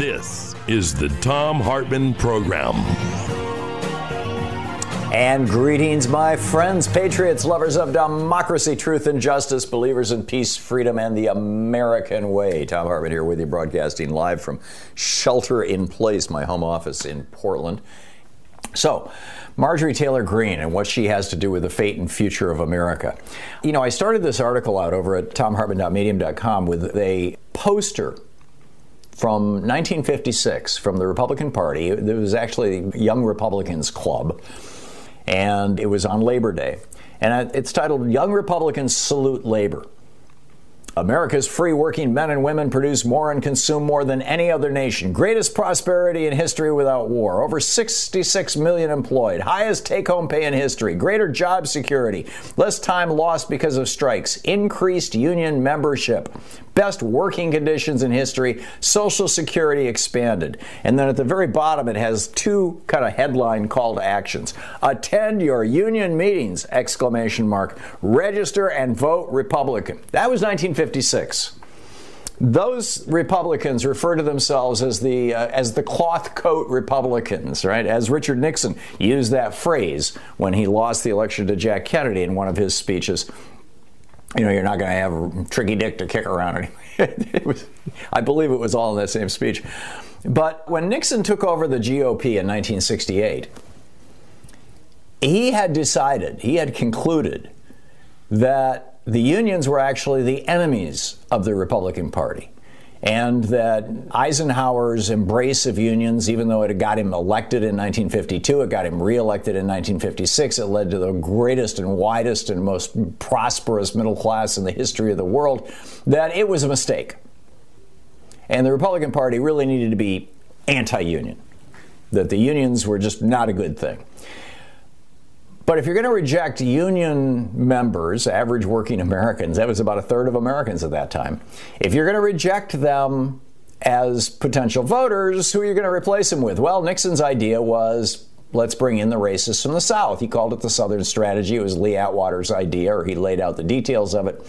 This is the Thom Hartmann Program. And greetings, my friends, patriots, lovers of democracy, truth, and justice, believers in peace, freedom, and the American way. Thom Hartmann here with you, broadcasting live from Shelter in Place, my home office in Portland. So, Marjorie Taylor Greene and what she has to do with the fate and future of America. You know, I started this article out over at thomhartmann.medium.com with a poster from 1956 from the Republican Party. It was actually Young Republicans Club, and it was on Labor Day. And it's titled Young Republicans Salute Labor. America's free working men and women produce more and consume more than any other nation. Greatest prosperity in history without war. Over 66 million employed. Highest take home pay in history. Greater job security. Less time lost because of strikes. Increased union membership best working conditions in history, Social Security expanded. And then at the very bottom, it has two kind of headline call to actions. Attend your union meetings, exclamation mark. Register and vote Republican. That was 1956 those Republicans refer to themselves as the uh, as the cloth coat Republicans, right? As Richard Nixon used that phrase when he lost the election to Jack Kennedy in one of his speeches you know, you're not going to have tricky dick to kick around. was, I believe it was all in that same speech. But when Nixon took over the GOP in 1968, he had decided, he had concluded that the unions were actually the enemies of the Republican Party and that Eisenhower's embrace of unions, even though it got him elected in 1952, it got him reelected in 1956, it led to the greatest and widest and most prosperous middle class in the history of the world, that it was a mistake. And the Republican Party really needed to be anti union, that the unions were just not a good thing. But if you're going to reject union members, average working Americans, that was about a third of Americans at that time, if you're going to reject them as potential voters, who are you going to replace them with? Well, Nixon's idea was let's bring in the racists from the South. He called it the Southern Strategy. It was Lee Atwater's idea, or he laid out the details of it.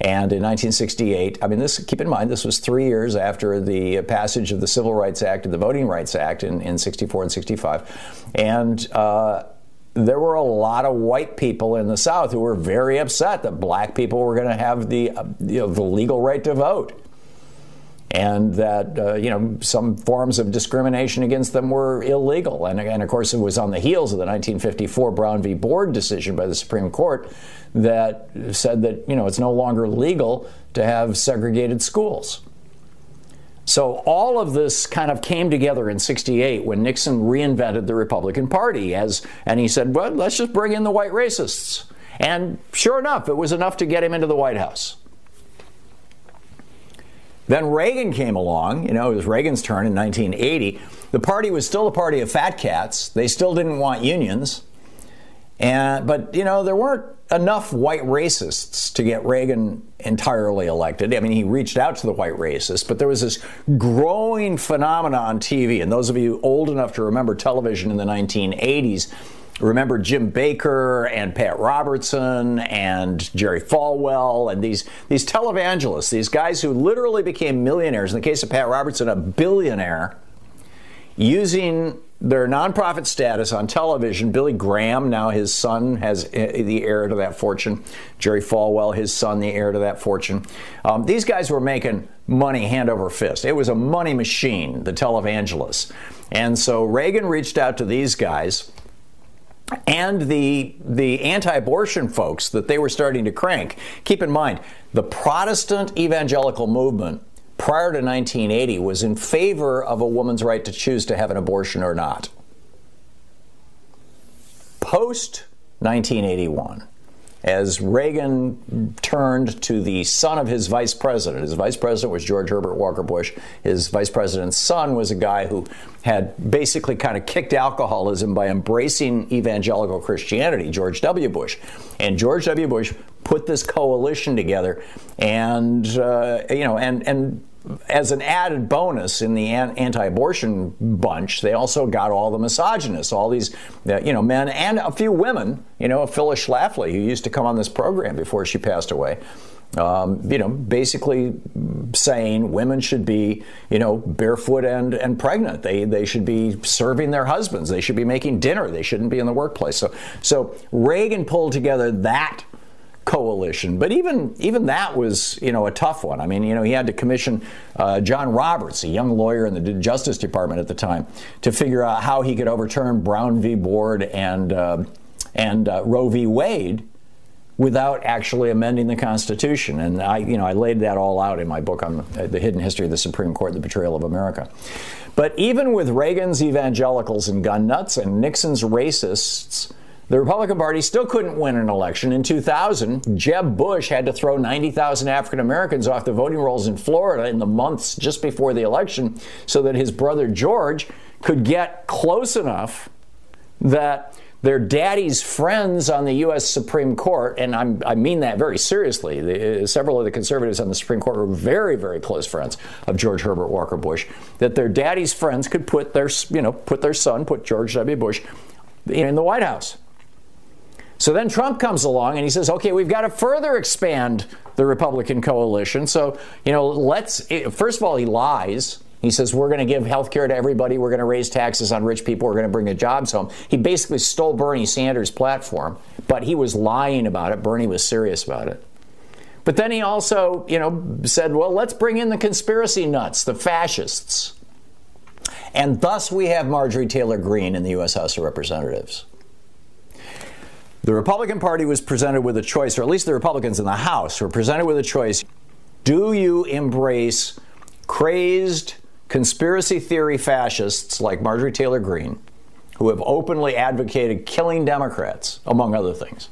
And in 1968, I mean, this keep in mind, this was three years after the passage of the Civil Rights Act and the Voting Rights Act in, in 64 and 65. And uh, there were a lot of white people in the South who were very upset that black people were going to have the, uh, you know, the legal right to vote. And that, uh, you know, some forms of discrimination against them were illegal. And, and of course, it was on the heels of the 1954 Brown v. Board decision by the Supreme Court that said that, you know, it's no longer legal to have segregated schools. So all of this kind of came together in 68 when Nixon reinvented the Republican Party as and he said, "Well, let's just bring in the white racists." And sure enough, it was enough to get him into the White House. Then Reagan came along, you know, it was Reagan's turn in 1980. The party was still a party of fat cats. They still didn't want unions. And but you know, there weren't enough white racists to get Reagan entirely elected. I mean, he reached out to the white racists, but there was this growing phenomenon on TV. And those of you old enough to remember television in the 1980s, remember Jim Bakker and Pat Robertson and Jerry Falwell and these these televangelists, these guys who literally became millionaires. In the case of Pat Robertson, a billionaire, using their nonprofit status on television. Billy Graham, now his son, has the heir to that fortune. Jerry Falwell, his son, the heir to that fortune. Um, these guys were making money hand over fist. It was a money machine, the televangelists. And so Reagan reached out to these guys and the the anti-abortion folks that they were starting to crank. Keep in mind, the Protestant evangelical movement prior to 1980 was in favor of a woman's right to choose to have an abortion or not. Post 1981, as Reagan turned to the son of his vice president. His vice president was George Herbert Walker Bush. His vice president's son was a guy who had basically kind of kicked alcoholism by embracing evangelical Christianity, George W. Bush. And George W. Bush put this coalition together, and uh, you know, and and as an added bonus in the anti-abortion bunch, they also got all the misogynists, all these, uh, you know, men and a few women. You know, Phyllis Schlafly, who used to come on this program before she passed away. Um, you know, basically saying women should be, you know, barefoot and, and pregnant. They they should be serving their husbands. They should be making dinner. They shouldn't be in the workplace. So so Reagan pulled together that coalition. But even even that was you know a tough one. I mean you know he had to commission uh, John Roberts, a young lawyer in the Justice Department at the time, to figure out how he could overturn Brown v. Board and uh, and uh, Roe v. Wade without actually amending the Constitution. And I you know I laid that all out in my book on the hidden history of the Supreme Court, the betrayal of America. But even with Reagan's evangelicals and gun nuts and Nixon's racists the Republican Party still couldn't win an election. In 2000, Jeb Bush had to throw 90,000 African Americans off the voting rolls in Florida in the months just before the election so that his brother George could get close enough that their daddy's friends on the U.S. Supreme Court, and I'm, i mean that very seriously, the, uh, several of the conservatives on the Supreme Court were very, very close friends of George Herbert Walker Bush, that their daddy's friends could put their, you know, put their son, put George W. Bush in the White House. So then Trump comes along and he says, okay, we've got to further expand the Republican coalition. So, you know, let's, eh, first of all, he lies. He says, we're going to give health care to everybody. We're going to raise taxes on rich people. We're going to bring the jobs home. He basically stole Bernie Sanders' platform, but he was lying about it. Bernie was serious about it. But then he also, you know, said, well, let's bring in the conspiracy nuts, the fascists. And thus we have Marjorie Taylor Greene in the U.S. House of Representatives. The Republican Party was presented with a choice, or at least the Republicans in the House were presented with a choice. Do you embrace crazed conspiracy theory fascists like Marjorie Taylor Greene, who have openly advocated killing Democrats, among other things?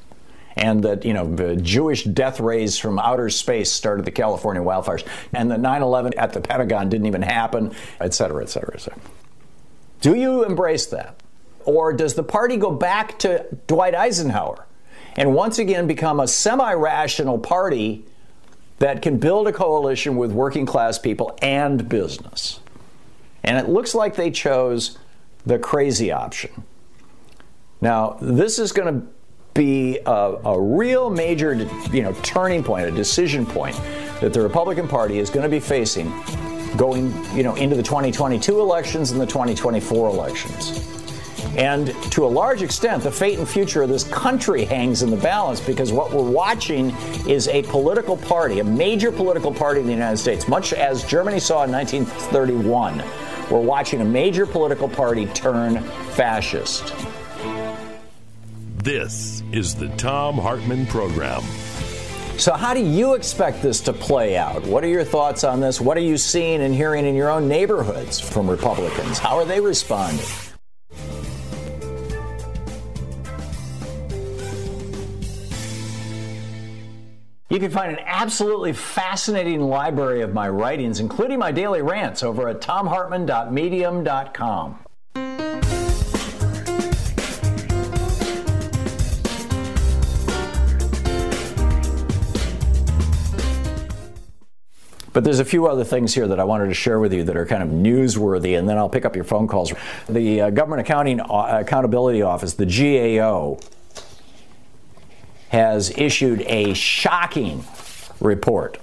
and that you know the Jewish death rays from outer space started the California wildfires, and the 9/11 at the Pentagon didn't even happen, et cetera, et cetera, et cetera. Do you embrace that? Or does the party go back to Dwight Eisenhower and once again become a semi rational party that can build a coalition with working class people and business? And it looks like they chose the crazy option. Now, this is going to be a, a, real major you know, turning point, a decision point that the Republican Party is going to be facing going you know, into the 2022 elections and the 2024 elections. And to a large extent, the fate and future of this country hangs in the balance because what we're watching is a political party, a major political party in the United States, much as Germany saw in 1931. We're watching a major political party turn fascist. This is the Thom Hartmann Program. So, how do you expect this to play out? What are your thoughts on this? What are you seeing and hearing in your own neighborhoods from Republicans? How are they responding? You can find an absolutely fascinating library of my writings, including my daily rants, over at thomhartmann.medium.com. But there's a few other things here that I wanted to share with you that are kind of newsworthy, and then I'll pick up your phone calls. The uh, Government Accounting uh, Accountability Office, the GAO, has issued a shocking report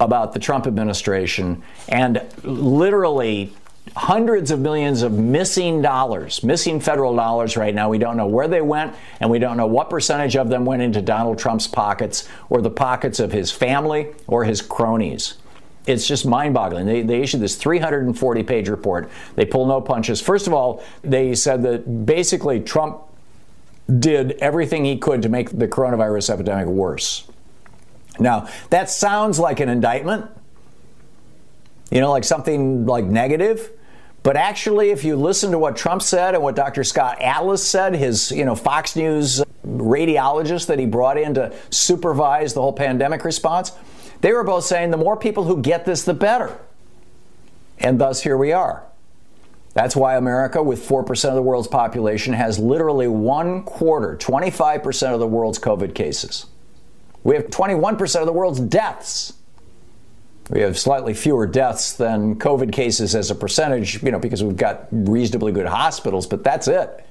about the Trump administration and literally hundreds of millions of missing dollars, missing federal dollars right now. We don't know where they went, and we don't know what percentage of them went into Donald Trump's pockets or the pockets of his family or his cronies. It's just mind boggling. They, they issued this 340 page report. They pull no punches. First of all, they said that basically Trump did everything he could to make the coronavirus epidemic worse. Now, that sounds like an indictment, you know, like something like negative. But actually, if you listen to what Trump said and what Dr. Scott Atlas said, his you know Fox News radiologist that he brought in to supervise the whole pandemic response, they were both saying the more people who get this, the better. And thus, here we are. That's why America, with 4% of the world's population, has literally one quarter, 25% of the world's COVID cases. We have 21% of the world's deaths. We have slightly fewer deaths than COVID cases as a percentage, you know, because we've got reasonably good hospitals, but that's it,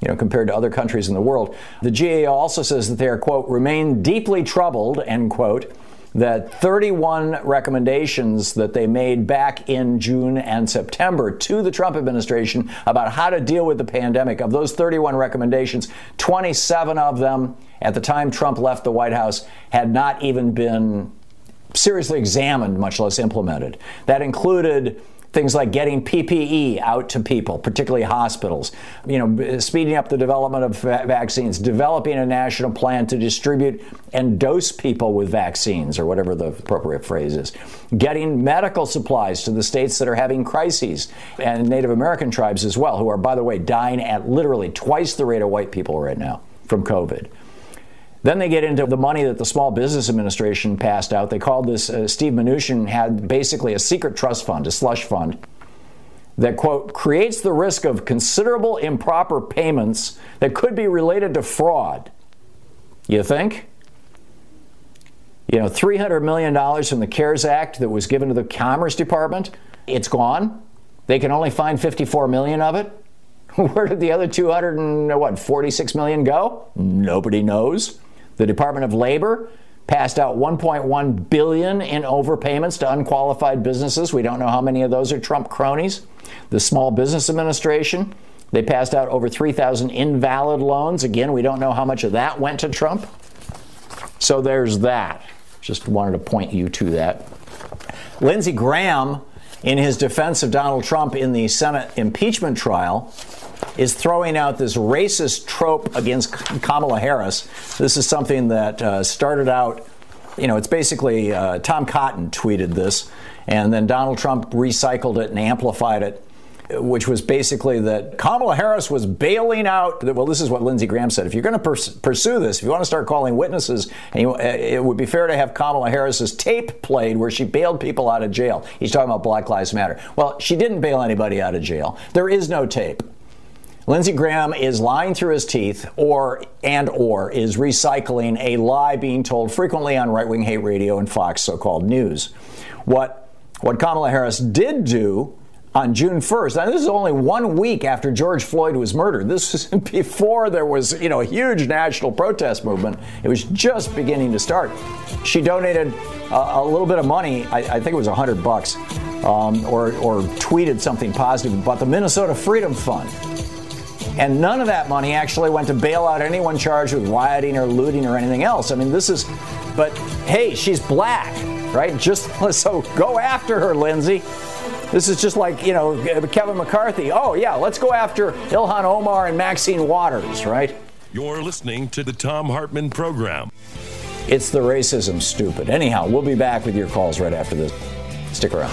you know, compared to other countries in the world. The GAO also says that they are, quote, remain deeply troubled, end quote, that 31 recommendations that they made back in June and September to the Trump administration about how to deal with the pandemic, of those 31 recommendations, 27 of them at the time Trump left the White House had not even been seriously examined, much less implemented. That included things like getting PPE out to people, particularly hospitals, you know, speeding up the development of vaccines, developing a national plan to distribute and dose people with vaccines or whatever the appropriate phrase is, getting medical supplies to the states that are having crises and Native American tribes as well, who are, by the way, dying at literally twice the rate of white people right now from COVID. Then they get into the money that the Small Business Administration passed out. They called this, uh, Steve Mnuchin had basically a secret trust fund, a slush fund, that, quote, creates the risk of considerable improper payments that could be related to fraud. You think? You know, $300 million from the CARES Act that was given to the Commerce Department, it's gone. They can only find 54 million of it. Where did the other 200 and what 46 million go? Nobody knows. The Department of Labor passed out 1.1 billion in overpayments to unqualified businesses. We don't know how many of those are Trump cronies. The Small Business Administration, they passed out over 3,000 invalid loans. Again, we don't know how much of that went to Trump. So there's that. Just wanted to point you to that. Lindsey Graham, in his defense of Donald Trump in the Senate impeachment trial, is throwing out this racist trope against Kamala Harris. This is something that uh, started out, you know, it's basically uh, Tom Cotton tweeted this, and then Donald Trump recycled it and amplified it which was basically that Kamala Harris was bailing out. Well, this is what Lindsey Graham said. If you're going to pers- pursue this, if you want to start calling witnesses, you, uh, it would be fair to have Kamala Harris's tape played where she bailed people out of jail. He's talking about Black Lives Matter. Well, she didn't bail anybody out of jail. There is no tape. Lindsey Graham is lying through his teeth or and or is recycling a lie being told frequently on right-wing hate radio and Fox so-called news. What what Kamala Harris did do on June 1st. Now, this is only one week after George Floyd was murdered. This is before there was, you know, a huge national protest movement. It was just beginning to start. She donated a, a little bit of money. I, I think it was a hundred bucks, um, or or tweeted something positive about the Minnesota Freedom Fund. And none of that money actually went to bail out anyone charged with rioting or looting or anything else. I mean, this is, but hey, she's black, right? Just so go after her, Lindsey. This is just like, you know, Kevin McCarthy. Oh, yeah, let's go after Ilhan Omar and Maxine Waters, right? You're listening to the Thom Hartmann Program. It's the racism, stupid. Anyhow, we'll be back with your calls right after this. Stick around.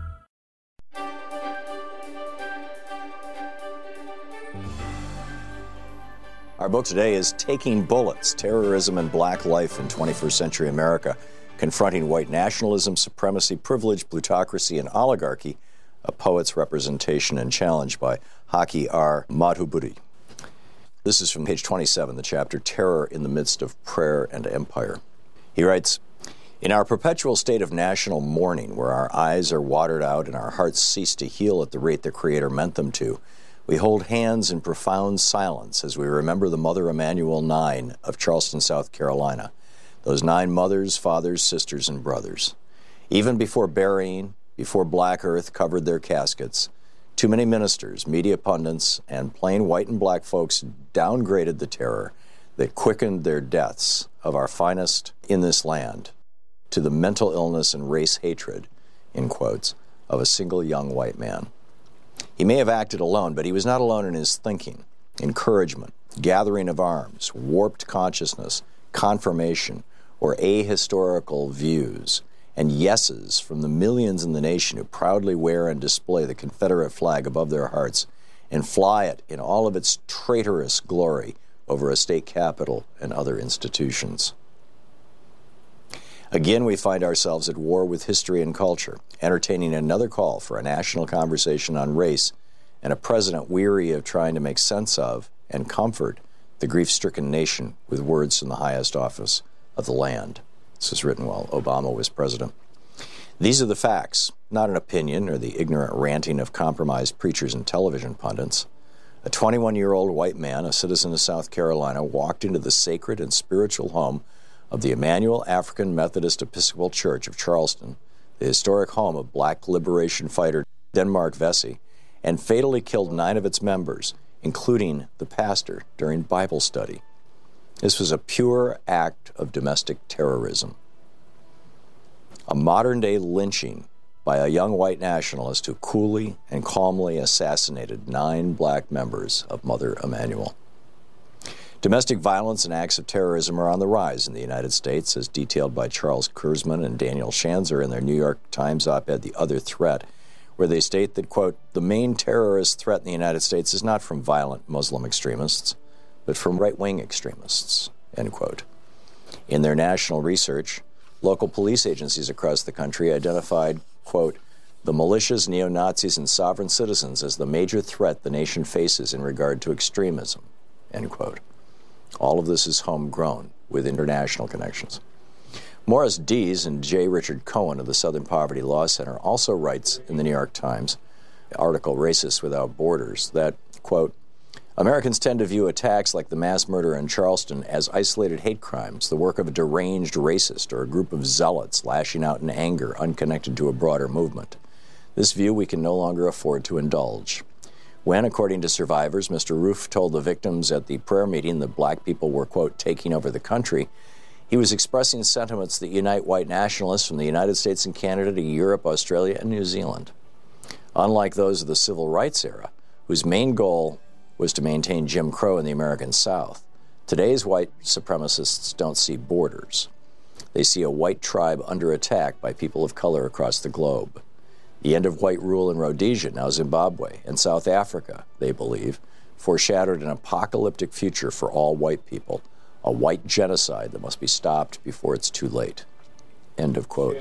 Our book today is Taking Bullets Terrorism and Black Life in 21st Century America, confronting white nationalism, supremacy, privilege, plutocracy, and oligarchy, a poet's representation and challenge by Haki R. Madhubuti. This is from page 27, the chapter Terror in the Midst of Prayer and Empire. He writes In our perpetual state of national mourning, where our eyes are watered out and our hearts cease to heal at the rate the Creator meant them to, we hold hands in profound silence as we remember the Mother Emanuel Nine of Charleston, South Carolina. Those nine mothers, fathers, sisters, and brothers. Even before burying, before black earth covered their caskets, too many ministers, media pundits, and plain white and black folks downgraded the terror that quickened their deaths of our finest in this land to the mental illness and race hatred, in quotes, of a single young white man. He may have acted alone, but he was not alone in his thinking, encouragement, gathering of arms, warped consciousness, confirmation, or ahistorical views, and yeses from the millions in the nation who proudly wear and display the Confederate flag above their hearts and fly it in all of its traitorous glory over a state capitol and other institutions. Again, we find ourselves at war with history and culture, entertaining another call for a national conversation on race and a president weary of trying to make sense of and comfort the grief stricken nation with words from the highest office of the land. This was written while Obama was president. These are the facts, not an opinion or the ignorant ranting of compromised preachers and television pundits. A 21 year old white man, a citizen of South Carolina, walked into the sacred and spiritual home of the Emanuel African Methodist Episcopal Church of Charleston, the historic home of black liberation fighter Denmark Vesey, and fatally killed nine of its members, including the pastor, during Bible study. This was a pure act of domestic terrorism. A modern day lynching by a young white nationalist who coolly and calmly assassinated nine black members of Mother Emanuel. Domestic violence and acts of terrorism are on the rise in the United States, as detailed by Charles Kurzman and Daniel Schanzer in their New York Times op ed, The Other Threat, where they state that, quote, the main terrorist threat in the United States is not from violent Muslim extremists, but from right wing extremists, end quote. In their national research, local police agencies across the country identified, quote, the militias, neo Nazis, and sovereign citizens as the major threat the nation faces in regard to extremism, end quote. All of this is homegrown with international connections. Morris Dees and J. Richard Cohen of the Southern Poverty Law Center also writes in the New York Times article Racists Without Borders that, quote, Americans tend to view attacks like the mass murder in Charleston as isolated hate crimes, the work of a deranged racist or a group of zealots lashing out in anger unconnected to a broader movement. This view we can no longer afford to indulge. When, according to survivors, Mr. Roof told the victims at the prayer meeting that black people were, quote, taking over the country, he was expressing sentiments that unite white nationalists from the United States and Canada to Europe, Australia, and New Zealand. Unlike those of the civil rights era, whose main goal was to maintain Jim Crow in the American South, today's white supremacists don't see borders. They see a white tribe under attack by people of color across the globe. The end of white rule in Rhodesia, now Zimbabwe, and South Africa, they believe, foreshadowed an apocalyptic future for all white people, a white genocide that must be stopped before it's too late. End of quote.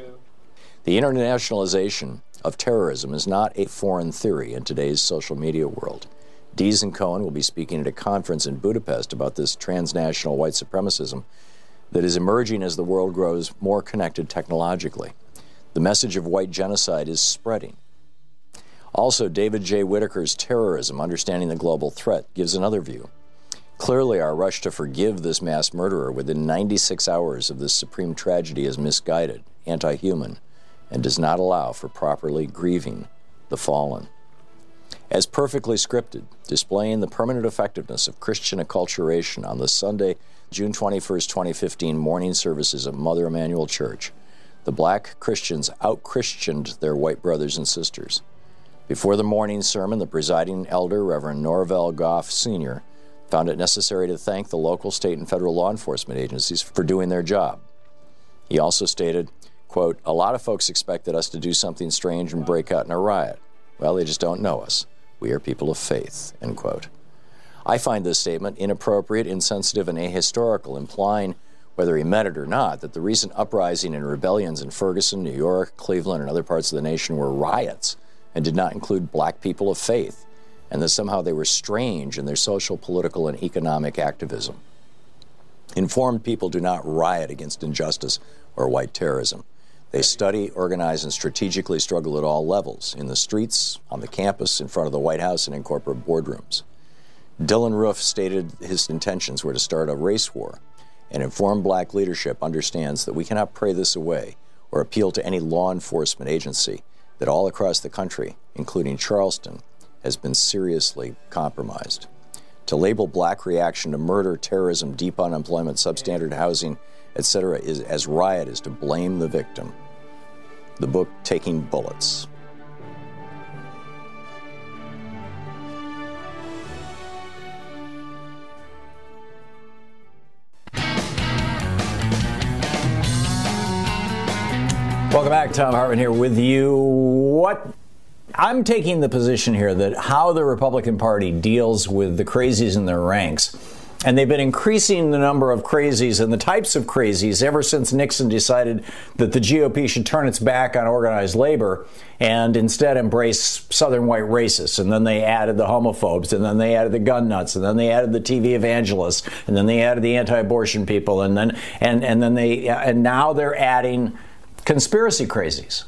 The internationalization of terrorism is not a foreign theory in today's social media world. Dees and Cohen will be speaking at a conference in Budapest about this transnational white supremacism that is emerging as the world grows more connected technologically. The message of white genocide is spreading. Also, David J. Whitaker's Terrorism Understanding the Global Threat gives another view. Clearly, our rush to forgive this mass murderer within 96 hours of this supreme tragedy is misguided, anti human, and does not allow for properly grieving the fallen. As perfectly scripted, displaying the permanent effectiveness of Christian acculturation on the Sunday, June 21, 2015 morning services of Mother Emanuel Church, the black Christians out Christianed their white brothers and sisters. Before the morning sermon, the presiding elder, Reverend Norvell Goff Sr., found it necessary to thank the local, state, and federal law enforcement agencies for doing their job. He also stated, quote, A lot of folks expected us to do something strange and break out in a riot. Well, they just don't know us. We are people of faith, end quote. I find this statement inappropriate, insensitive, and ahistorical, implying, whether he meant it or not, that the recent uprising and rebellions in Ferguson, New York, Cleveland, and other parts of the nation were riots and did not include black people of faith, and that somehow they were strange in their social, political, and economic activism. Informed people do not riot against injustice or white terrorism. They study, organize, and strategically struggle at all levels in the streets, on the campus, in front of the White House, and in corporate boardrooms. Dylann Roof stated his intentions were to start a race war, and informed black leadership understands that we cannot pray this away or appeal to any law enforcement agency that all across the country, including Charleston, has been seriously compromised. To label black reaction to murder, terrorism, deep unemployment, substandard housing, etc., is as riot is to blame the victim. The book Taking Bullets. Welcome back. Thom Hartmann here with you. What I'm taking the position here that how the Republican Party deals with the crazies in their ranks, and they've been increasing the number of crazies and the types of crazies ever since Nixon decided that the GOP should turn its back on organized labor and instead embrace Southern white racists. And then they added the homophobes, and then they added the gun nuts, and then they added the TV evangelists, and then they added the anti-abortion people, and then and and then they and now they're adding conspiracy crazies.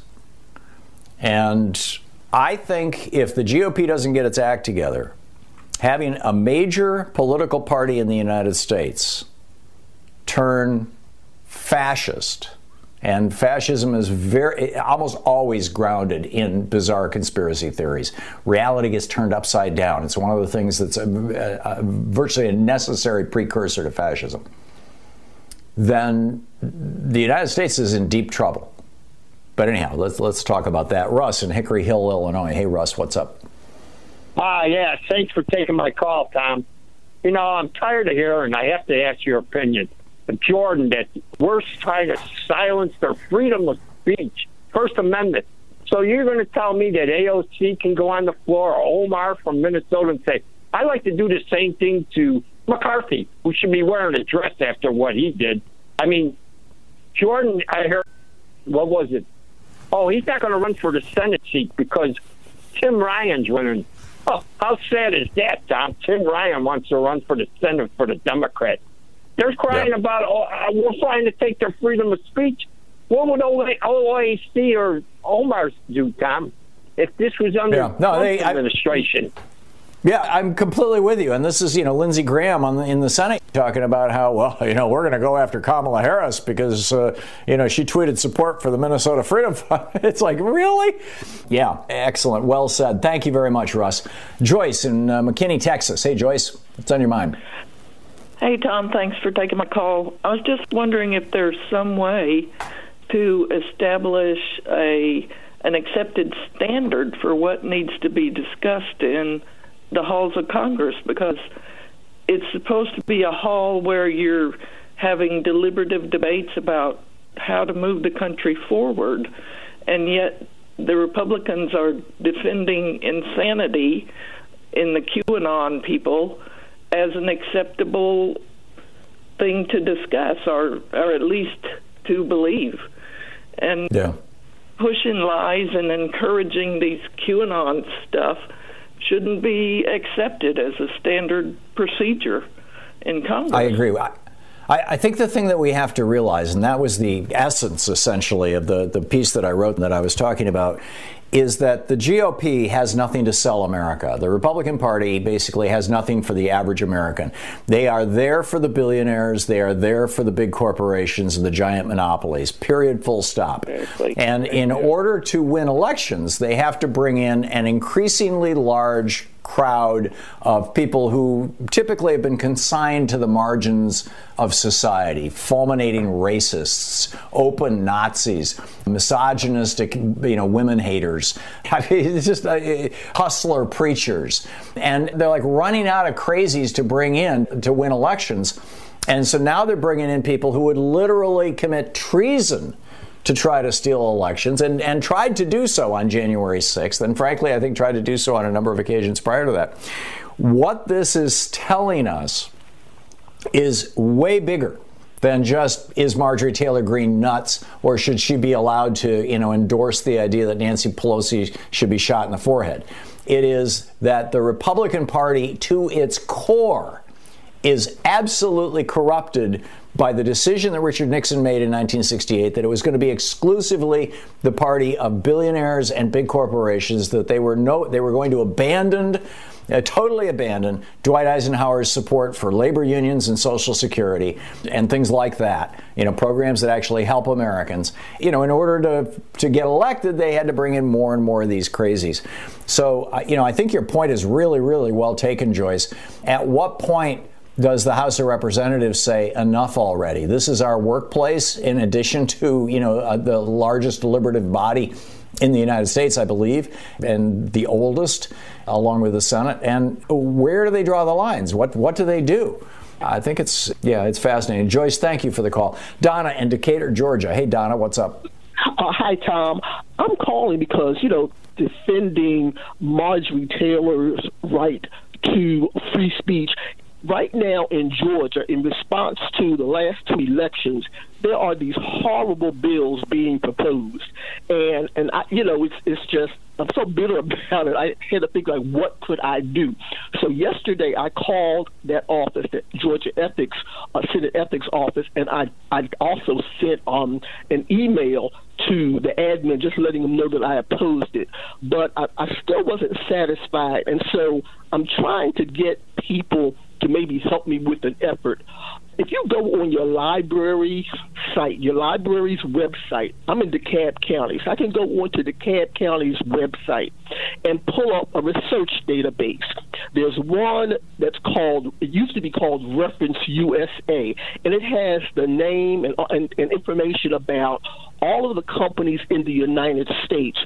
And I think if the GOP doesn't get its act together, having a major political party in the United States turn fascist, and fascism is very almost always grounded in bizarre conspiracy theories. Reality gets turned upside down. It's one of the things that's a, a, a virtually a necessary precursor to fascism. Then the United States is in deep trouble. But anyhow, let's let's talk about that. Russ in Hickory Hill, Illinois. Hey, Russ, what's up? Ah, uh, yeah. Thanks for taking my call, Tom. You know, I'm tired of hearing. I have to ask your opinion. Jordan, that we're trying to silence their freedom of speech, First Amendment. So you're going to tell me that AOC can go on the floor, or Omar from Minnesota, and say, "I like to do the same thing to McCarthy, who should be wearing a dress after what he did." I mean, Jordan, I heard, what was it? Oh, he's not going to run for the Senate seat because Tim Ryan's running. Oh, how sad is that, Tom? Tim Ryan wants to run for the Senate for the Democrats. They're crying yeah. about, oh, uh, we're trying to take their freedom of speech. What would OAC or Omar do, Tom, if this was under yeah. no, they, administration? I, yeah, I'm completely with you. And this is, you know, Lindsey Graham the, in the Senate talking about how, well, you know, we're going to go after Kamala Harris because, uh, you know, she tweeted support for the Minnesota Freedom Fund. it's like, really? Yeah, excellent. Well said. Thank you very much, Russ. Joyce in uh, McKinney, Texas. Hey, Joyce, what's on your mind? Hey, Tom, thanks for taking my call. I was just wondering if there's some way to establish a an accepted standard for what needs to be discussed in the halls of Congress because it's supposed to be a hall where you're having deliberative debates about how to move the country forward, and yet the Republicans are defending insanity in the QAnon people as an acceptable thing to discuss or or at least to believe. And yeah. pushing lies and encouraging these QAnon stuff shouldn't be accepted as a standard procedure in Congress. I agree. I, I, think the thing that we have to realize, and that was the essence essentially of the, the piece that I wrote and that I was talking about, is that the GOP has nothing to sell America. The Republican Party basically has nothing for the average American. They are there for the billionaires, they are there for the big corporations and the giant monopolies, period, full stop. And in order to win elections, they have to bring in an increasingly large crowd of people who typically have been consigned to the margins of society, fulminating racists, open Nazis, misogynistic, you know, women haters, it's just uh, hustler preachers. And they're like running out of crazies to bring in to win elections. And so now they're bringing in people who would literally commit treason to try to steal elections and, and tried to do so on January 6th. And frankly, I think tried to do so on a number of occasions prior to that. What this is telling us is way bigger than just is Marjorie Taylor Greene nuts or should she be allowed to, you know, endorse the idea that Nancy Pelosi should be shot in the forehead. It is that the Republican Party to its core is absolutely corrupted by the decision that Richard Nixon made in 1968 that it was going to be exclusively the party of billionaires and big corporations that they were no they were going to abandon uh, totally abandon Dwight Eisenhower's support for labor unions and Social Security and things like that. You know, programs that actually help Americans. You know, in order to to get elected, they had to bring in more and more of these crazies. So, uh, you know, I think your point is really, really well taken, Joyce. At what point? does the House of Representatives say enough already? This is our workplace, in addition to you know uh, the largest deliberative body in the United States, I believe, and the oldest, along with the Senate. And where do they draw the lines? What what do they do? I think it's yeah, it's fascinating. Joyce, thank you for the call. Donna in Decatur, Georgia. Hey, Donna, what's up? Uh, hi, Tom. I'm calling because you know defending Marjorie Taylor's right to free speech right now in Georgia, in response to the last two elections, there are these horrible bills being proposed, and and I, you know, it's it's just I'm so bitter about it. I had to think like, what could I do? So yesterday, I called that office, that Georgia Ethics uh, Senate Ethics Office, and I I also sent um an email to the admin, just letting them know that I opposed it. But I, I still wasn't satisfied, and so I'm trying to get people to maybe help me with an effort. If you go on your library site, your library's website, I'm in DeKalb County, so I can go onto DeKalb County's website and pull up a research database. There's one that's called, it used to be called Reference USA, and it has the name and, and, and information about all of the companies in the United States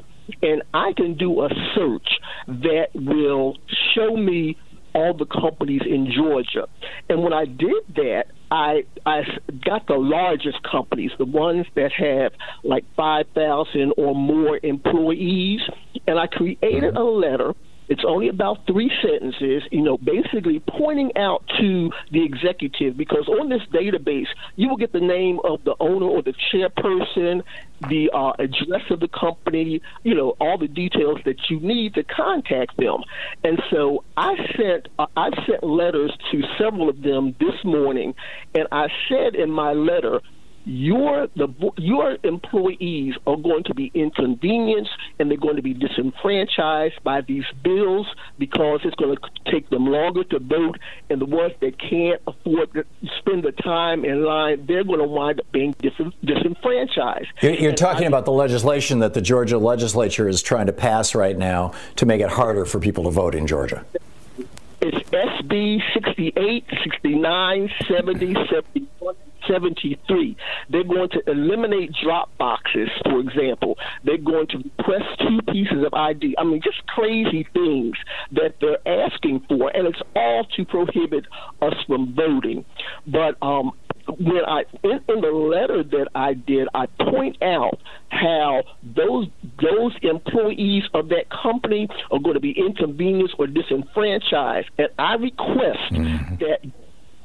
and I can do a search that will show me all the companies in Georgia. And when I did that, I I got the largest companies, the ones that have like 5,000 or more employees, and I created mm-hmm. a letter it's only about three sentences, you know, basically pointing out to the executive because on this database, you will get the name of the owner or the chairperson, the uh, address of the company, you know, all the details that you need to contact them. And so I sent, uh, I sent letters to several of them this morning, and I said in my letter, your the your employees are going to be inconvenienced and they're going to be disenfranchised by these bills because it's going to take them longer to vote and the ones that can't afford to spend the time in line they're going to wind up being disenfranchised. You're, you're talking I, about the legislation that the Georgia legislature is trying to pass right now to make it harder for people to vote in Georgia. It's SB 68 69 70 71 73. They're going to eliminate drop boxes, for example. They're going to request two pieces of ID. I mean, just crazy things that they're asking for, and it's all to prohibit us from voting. But um, when I in, in, the letter that I did, I point out how those those employees of that company are going to be inconvenienced or disenfranchised, and I request mm-hmm. that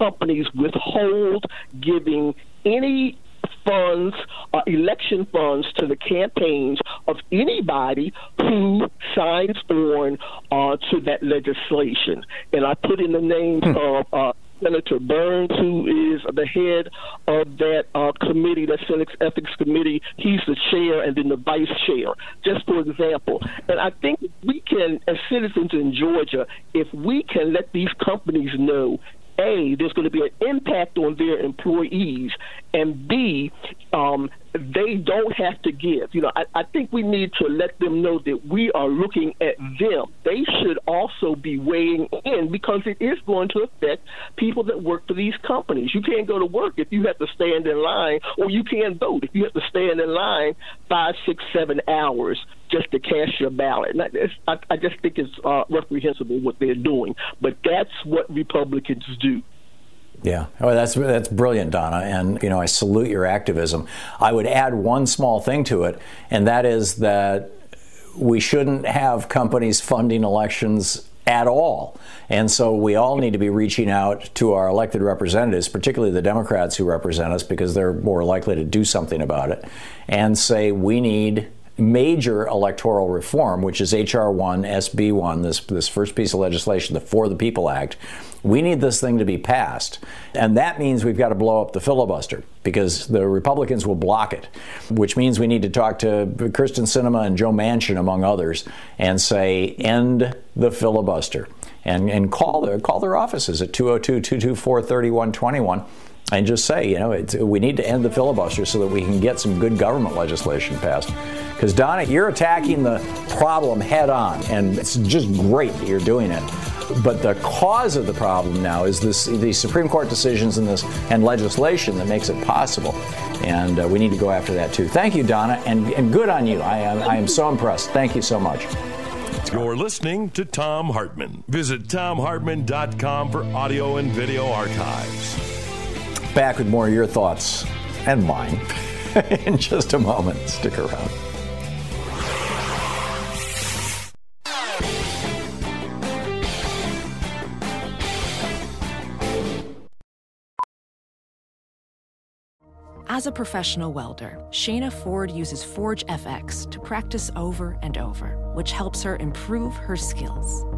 companies withhold giving any funds, uh, election funds to the campaigns of anybody who signs on uh, to that legislation. And I put in the names hmm. of uh, Senator Burns, who is the head of that uh, committee, that Senate Ethics Committee. He's the chair and then the vice chair, just for example. And I think we can, as citizens in Georgia, if we can let these companies know a, there's going to be an impact on their employees, and B, um, they don't have to give. You know, I, I think we need to let them know that we are looking at them. They should also be weighing in because it is going to affect people that work for these companies. You can't go to work if you have to stand in line, or you can't vote if you have to stand in line five, six, seven hours just to cast your ballot. I, I just think it's uh, reprehensible what they're doing. But that's what Republicans do. Yeah, oh, that's that's brilliant, Donna, and you know I salute your activism. I would add one small thing to it, and that is that we shouldn't have companies funding elections at all. And so we all need to be reaching out to our elected representatives, particularly the Democrats who represent us, because they're more likely to do something about it, and say we need major electoral reform, which is H.R. 1, SB 1, this, this first piece of legislation, the For the People Act. We need this thing to be passed. And that means we've got to blow up the filibuster because the Republicans will block it, which means we need to talk to Kyrsten Sinema and Joe Manchin, among others, and say, end the filibuster. And, and call, their, call their offices at 202 224 3121 and just say, you know, we need to end the filibuster so that we can get some good government legislation passed. Because, Donna, you're attacking the problem head on, and it's just great that you're doing it. But the cause of the problem now is this, these Supreme Court decisions and this and legislation that makes it possible. And uh, we need to go after that too. Thank you, Donna, and, and good on you. I am, I am so impressed. Thank you so much. You're listening to Thom Hartmann. Visit thomhartmann.com for audio and video archives. Back with more of your thoughts and mine in just a moment. Stick around. As a professional welder, Shayna Ford uses Forge FX to practice over and over, which helps her improve her skills.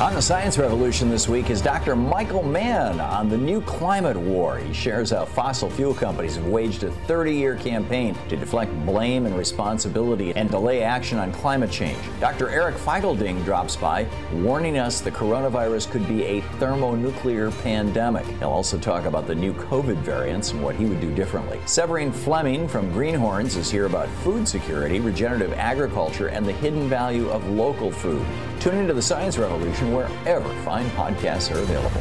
On the Science Revolution this week is Dr. Michael Mann on the new climate war. He shares how fossil fuel companies have waged a 30 year campaign to deflect blame and responsibility and delay action on climate change. Dr. Eric Feigl-Ding drops by, warning us the coronavirus could be a thermonuclear pandemic. He'll also talk about the new COVID variants and what he would do differently. Severine Fleming from Greenhorns is here about food security, regenerative agriculture, and the hidden value of local food. Tune into the Science Revolution wherever fine podcasts are available.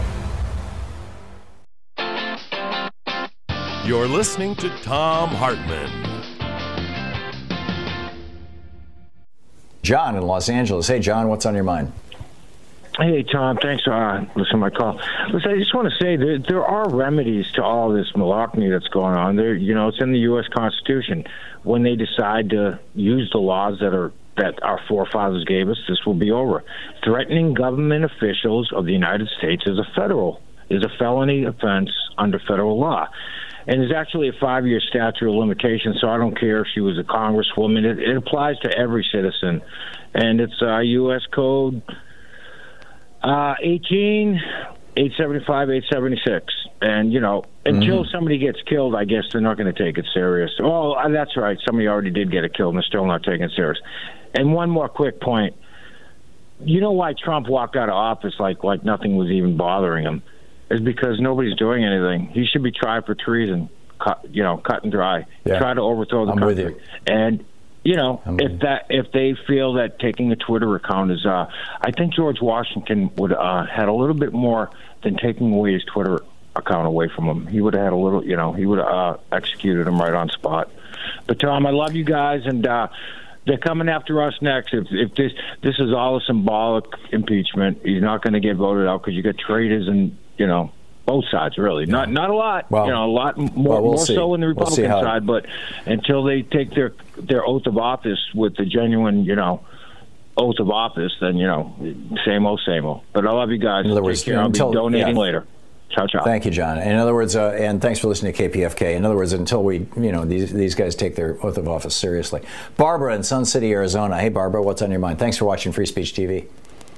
You're listening to Thom Hartmann. John in Los Angeles. Hey, John, what's on your mind? Hey, Tom. Thanks for uh, listening to my call. Listen, I just want to say that there are remedies to all this malarkey that's going on. There, you know, it's in the U.S. Constitution. When they decide to use the laws that are that our forefathers gave us, this will be over. Threatening government officials of the United States is a federal is a felony offense under federal law. And there's actually a five year statute of limitations, so I don't care if she was a congresswoman. It, it applies to every citizen. And it's uh, U.S. Code uh, 18, 875, 876. And, you know, until mm-hmm. somebody gets killed, I guess they're not going to take it serious. Oh, that's right. Somebody already did get it killed, and they're still not taking it serious. And one more quick point. You know why Trump walked out of office like like nothing was even bothering him? Is because nobody's doing anything. He should be tried for treason, cut, you know, cut and dry. Yeah. Try to overthrow the I'm country. With you. And you know, if that if they feel that taking a Twitter account is, uh, I think George Washington would uh, had a little bit more than taking away his Twitter account away from him. He would have had a little, you know, he would have uh, executed him right on spot. But Tom, I love you guys, and uh, they're coming after us next. If if this this is all a symbolic impeachment, he's not going to get voted out because you got traitors and you know both sides really. Not not a lot, Well- you know, a lot more well, we'll more see. so in the We'll Republican how- side. But until they take their their oath of office with the genuine, you know. Oath of office, then you know, same old, same old. But I love you guys. In other words, care. I'll until- be donating yeah. later. Ciao, ciao. Thank you, John. In other words, uh, and thanks for listening to KPFK. In other words, until we, you know, these these guys take their oath of office seriously. Barbara in Sun City, Arizona. Hey, Barbara, what's on your mind? Thanks for watching Free Speech TV.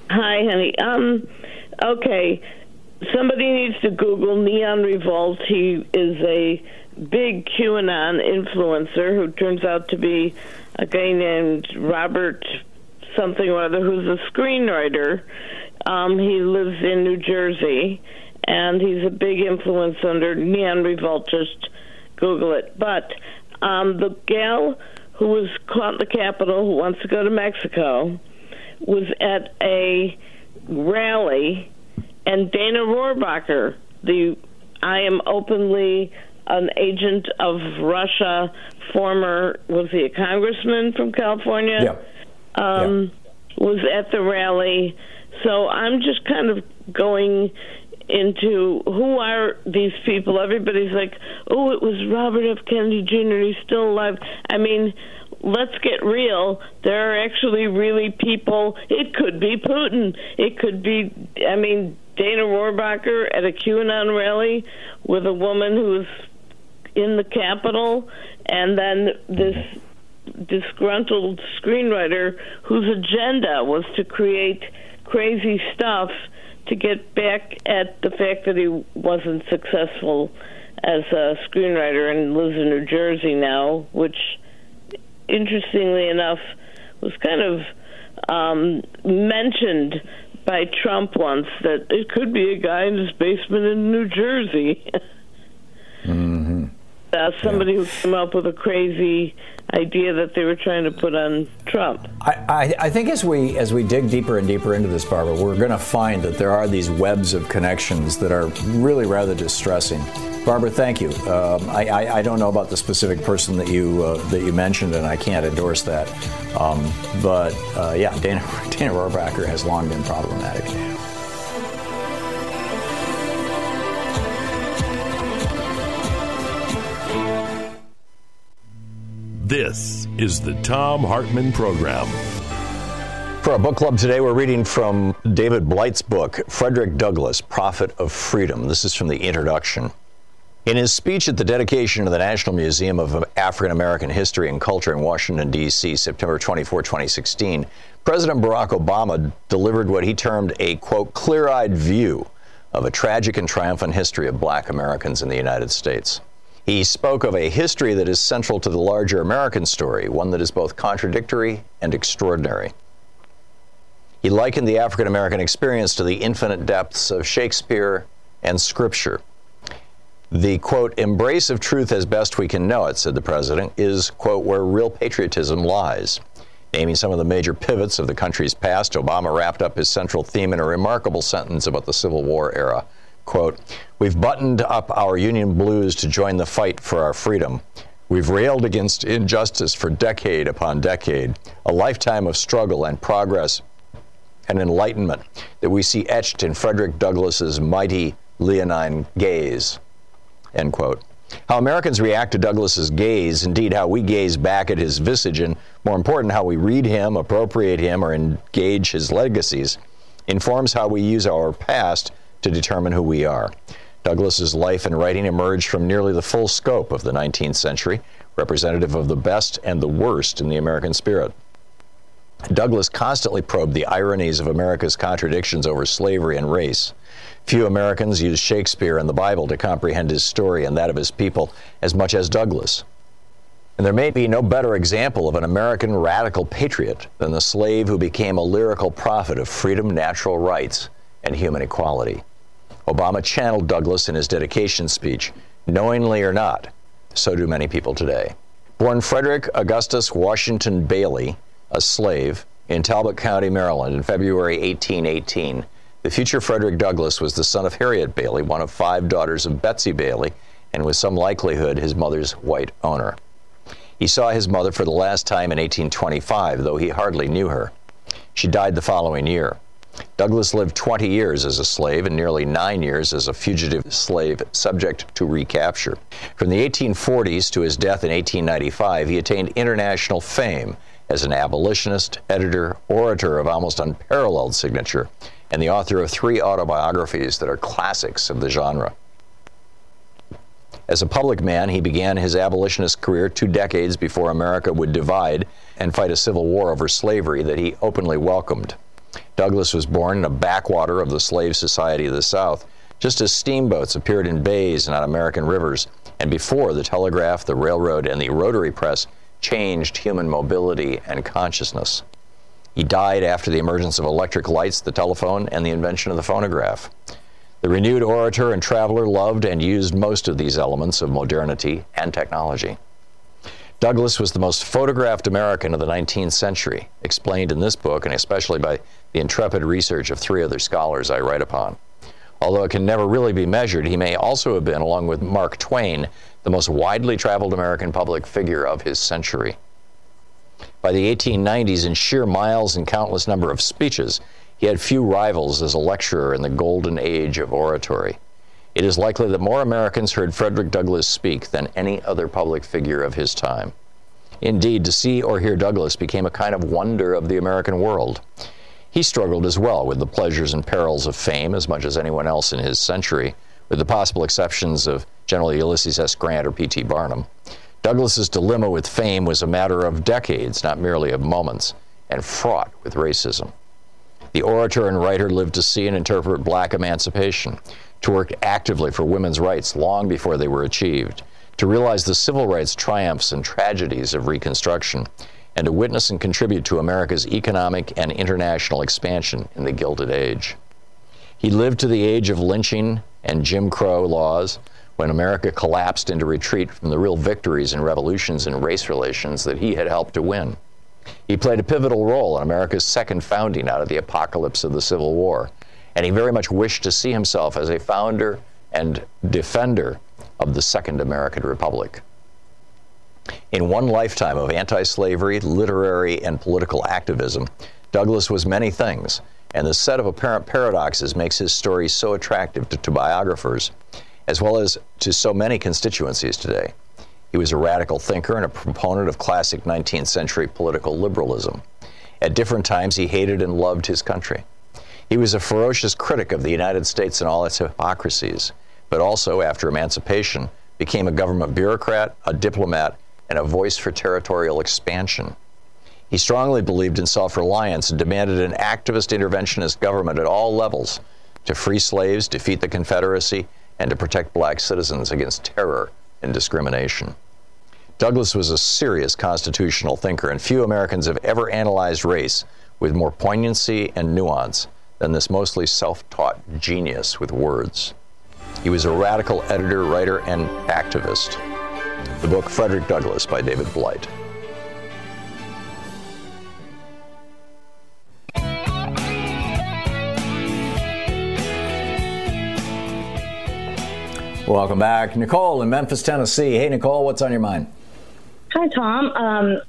Hi, honey. Um, okay. Somebody needs to Google Neon Revolt. He is a big QAnon influencer who turns out to be a guy named Robert something or other who's a screenwriter. Um, he lives in New Jersey, and he's a big influence under Neon Revolt. Just Google it. But um, the gal who was caught in the Capitol, who wants to go to Mexico, was at a rally, and Dana Rohrabacher, the I am openly an agent of Russia, former was he a congressman from California? Yeah. Um, Was at the rally, so I'm just kind of going into who are these people. Everybody's like, "Oh, it was Robert F. Kennedy Jr. He's still alive." I mean, let's get real. There are actually really people. It could be Putin. It could be. I mean, Dana Rohrabacher at a QAnon rally with a woman who's in the Capitol, and then this disgruntled screenwriter whose agenda was to create crazy stuff to get back at the fact that he wasn't successful as a screenwriter and lives in New Jersey now, which, interestingly enough, was kind of um, mentioned by Trump once that it could be a guy in his basement in New Jersey. Mm-hmm. Uh, somebody who came up with a crazy idea that they were trying to put on Trump. I, I, I think as we as we dig deeper and deeper into this, Barbara, we're going to find that there are these webs of connections that are really rather distressing. Barbara, thank you. Um, I, I, I don't know about the specific person that you uh, that you mentioned, and I can't endorse that. Um, but uh, yeah, Dana Dana Rohrabacher has long been problematic. This is the Thom Hartmann Program. For our book club today, we're reading from David Blight's book, Frederick Douglass, Prophet of Freedom. This is from the introduction. In his speech at the dedication of the National Museum of African American History and Culture in Washington, D.C., September 24, 2016, President Barack Obama delivered what he termed a, quote, clear eyed view of a tragic and triumphant history of black Americans in the United States. He spoke of a history that is central to the larger American story, one that is both contradictory and extraordinary. He likened the African American experience to the infinite depths of Shakespeare and Scripture. The quote, embrace of truth as best we can know it, said the president, is, quote, where real patriotism lies. Naming some of the major pivots of the country's past, Obama wrapped up his central theme in a remarkable sentence about the Civil War era. Quote, We've buttoned up our Union blues to join the fight for our freedom. We've railed against injustice for decade upon decade, a lifetime of struggle and progress and enlightenment that we see etched in Frederick Douglass's mighty leonine gaze. End quote. How Americans react to Douglass's gaze, indeed how we gaze back at his visage, and more important, how we read him, appropriate him, or engage his legacies, informs how we use our past to determine who we are. Douglass's life and writing emerged from nearly the full scope of the 19th century, representative of the best and the worst in the American spirit. Douglass constantly probed the ironies of America's contradictions over slavery and race. Few Americans use Shakespeare and the Bible to comprehend his story and that of his people as much as Douglass. And there may be no better example of an American radical patriot than the slave who became a lyrical prophet of freedom, natural rights, and human equality. Obama channeled Douglass in his dedication speech, knowingly or not. So do many people today. Born Frederick Augustus Washington Bailey, a slave, in Talbot County, Maryland, in February 1818, the future Frederick Douglass was the son of Harriet Bailey, one of five daughters of Betsy Bailey, and with some likelihood his mother's white owner. He saw his mother for the last time in 1825, though he hardly knew her. She died the following year. Douglass lived 20 years as a slave and nearly nine years as a fugitive slave subject to recapture. From the 1840s to his death in 1895, he attained international fame as an abolitionist, editor, orator of almost unparalleled signature, and the author of three autobiographies that are classics of the genre. As a public man, he began his abolitionist career two decades before America would divide and fight a civil war over slavery that he openly welcomed. Douglass was born in a backwater of the slave society of the South, just as steamboats appeared in bays and on American rivers, and before the telegraph, the railroad, and the rotary press changed human mobility and consciousness. He died after the emergence of electric lights, the telephone, and the invention of the phonograph. The renewed orator and traveler loved and used most of these elements of modernity and technology. Douglass was the most photographed American of the 19th century, explained in this book and especially by the intrepid research of three other scholars I write upon. Although it can never really be measured, he may also have been, along with Mark Twain, the most widely traveled American public figure of his century. By the 1890s, in sheer miles and countless number of speeches, he had few rivals as a lecturer in the golden age of oratory. It is likely that more Americans heard Frederick Douglass speak than any other public figure of his time. Indeed, to see or hear Douglass became a kind of wonder of the American world. He struggled as well with the pleasures and perils of fame as much as anyone else in his century, with the possible exceptions of General Ulysses S. Grant or P.T. Barnum. Douglass's dilemma with fame was a matter of decades, not merely of moments, and fraught with racism. The orator and writer lived to see and interpret black emancipation, to work actively for women's rights long before they were achieved, to realize the civil rights triumphs and tragedies of Reconstruction, and to witness and contribute to America's economic and international expansion in the Gilded Age. He lived to the age of lynching and Jim Crow laws when America collapsed into retreat from the real victories and revolutions in race relations that he had helped to win. He played a pivotal role in America's second founding out of the apocalypse of the Civil War, and he very much wished to see himself as a founder and defender of the Second American Republic. In one lifetime of anti slavery, literary, and political activism, Douglass was many things, and the set of apparent paradoxes makes his story so attractive to, to biographers, as well as to so many constituencies today. He was a radical thinker and a proponent of classic 19th century political liberalism. At different times, he hated and loved his country. He was a ferocious critic of the United States and all its hypocrisies, but also, after emancipation, became a government bureaucrat, a diplomat, and a voice for territorial expansion. He strongly believed in self reliance and demanded an activist interventionist government at all levels to free slaves, defeat the Confederacy, and to protect black citizens against terror and discrimination. Douglass was a serious constitutional thinker, and few Americans have ever analyzed race with more poignancy and nuance than this mostly self taught genius with words. He was a radical editor, writer, and activist. The book Frederick Douglass by David Blight. Welcome back. Nicole in Memphis, Tennessee. Hey, Nicole, what's on your mind? Hi, Tom. Um,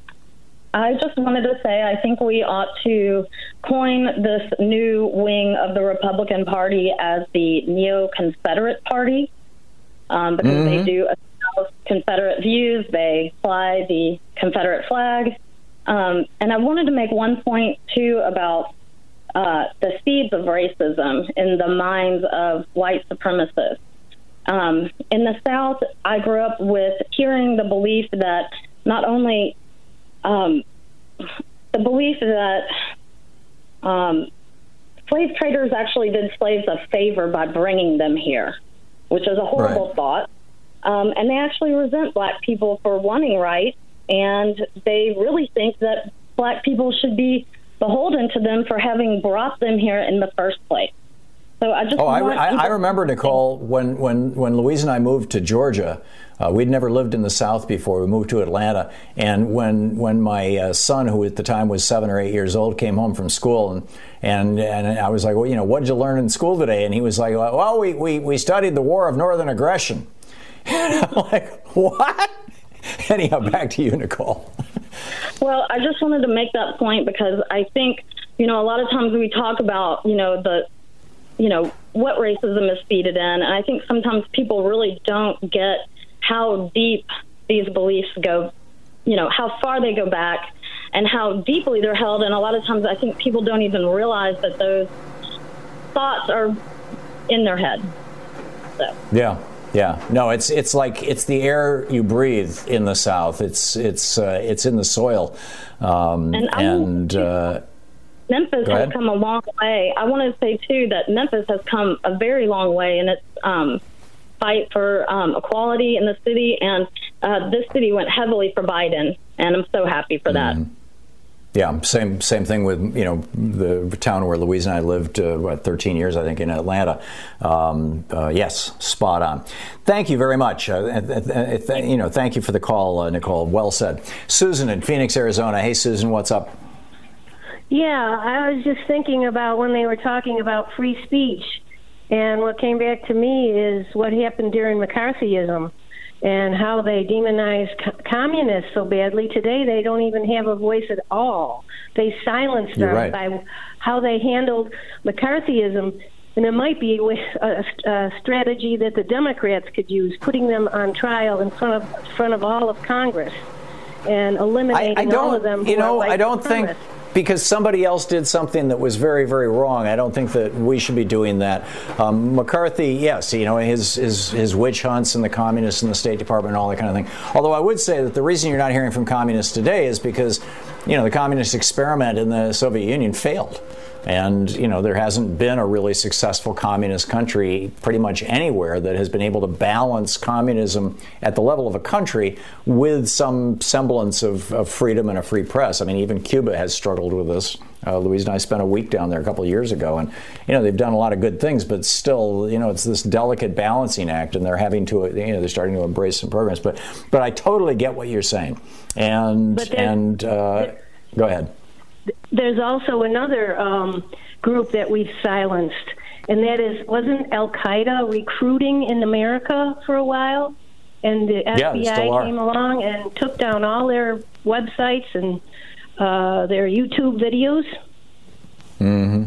I just wanted to say I think we ought to coin this new wing of the Republican Party as the Neo Confederate Party um, because mm-hmm. they do espouse Confederate views, they fly the Confederate flag. Um, and I wanted to make one point, too, about uh, the seeds of racism in the minds of white supremacists. Um, in the South, I grew up with hearing the belief that not only um, the belief that um, slave traders actually did slaves a favor by bringing them here, which is a horrible right. thought. Um, and they actually resent black people for wanting rights, and they really think that black people should be beholden to them for having brought them here in the first place. So I just oh, I, I, I remember Nicole when when when Louise and I moved to Georgia. Uh, we'd never lived in the South before. We moved to Atlanta, and when when my uh, son, who at the time was seven or eight years old, came home from school, and and and I was like, well, you know, what did you learn in school today? And he was like, well, we we, we studied the War of Northern Aggression. And I'm like, what? Anyhow, back to you, Nicole. Well, I just wanted to make that point because I think, you know, a lot of times we talk about, you know, the, you know, what racism is seated in. And I think sometimes people really don't get how deep these beliefs go, you know, how far they go back and how deeply they're held. And a lot of times I think people don't even realize that those thoughts are in their head. So. Yeah. Yeah, no, it's it's like it's the air you breathe in the South. It's it's uh, it's in the soil, um, And and uh, Memphis has come a long way. I want to say too that Memphis has come a very long way and its um, fight for um, equality in the city, and uh, this city went heavily for Biden, and I'm so happy for that. yeah, same same thing with you know the town where Louise and I lived uh, what 13 years I think in Atlanta. Um, uh, yes, spot on. Thank you very much. Uh, uh, uh, th- you know, thank you for the call, uh, Nicole. Well said. Susan in Phoenix, Arizona. Hey, Susan, what's up? Yeah, I was just thinking about when they were talking about free speech, and what came back to me is what happened during McCarthyism and how they demonized co- communists so badly. Today, they don't even have a voice at all. They silenced them right. by how they handled McCarthyism. And it might be a, a, strategy that the Democrats could use, putting them on trial in front of front of all of Congress and eliminating I all of them. you know, I don't think. Because somebody else did something that was very, very wrong. I don't think that we should be doing that. Um, McCarthy, yes, you know, his, his his witch hunts and the communists and the State Department and all that kind of thing. Although I would say that the reason you're not hearing from communists today is because, you know, the communist experiment in the Soviet Union failed. And, you know, there hasn't been a really successful communist country pretty much anywhere that has been able to balance communism at the level of a country with some semblance of, of freedom and a free press. I mean, even Cuba has struggled with this. Uh, Louise and I spent a week down there a couple of years ago, and, you know, they've done a lot of good things, but still, you know, it's this delicate balancing act, and they're having to, you know, they're starting to embrace some programs. But, but I totally get what you're saying. And, and, uh, go ahead. There's also another um, group that we've silenced, and that is wasn't Al Qaeda recruiting in America for a while, and the Yeah, FBI came along and took down all their websites and uh, their YouTube videos. hmm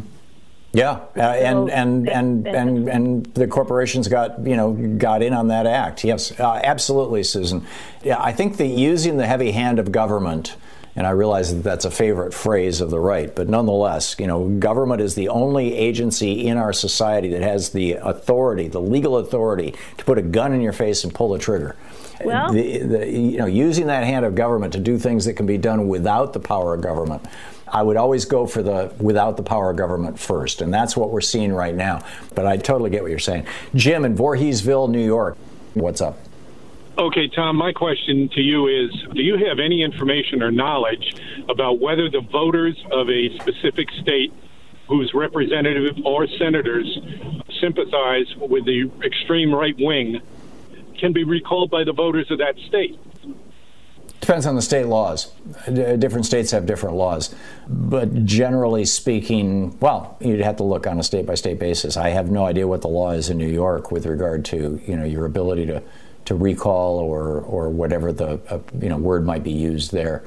Yeah, uh, and, and, and and and the corporations got you know got in on that act. Yes, uh, absolutely, Susan. Yeah, I think that using the heavy hand of government. And I realize that that's a favorite phrase of the right, but nonetheless, you know, government is the only agency in our society that has the authority, the legal authority, to put a gun in your face and pull the trigger. Well- the, the, you know, using that hand of government to do things that can be done without the power of government. I would always go for the without the power of government first, and that's what we're seeing right now. But I totally get what you're saying. Jim in Voorheesville, New York, what's up? Okay, Tom, my question to you is Do you have any information or knowledge about whether the voters of a specific state whose representative or senators sympathize with the extreme right wing can be recalled by the voters of that state? Depends on the state laws. Different states have different laws. But generally speaking, well, you'd have to look on a state by state basis. I have no idea what the law is in New York with regard to, you know, your ability to, to recall or, or whatever the, uh, you know, word might be used there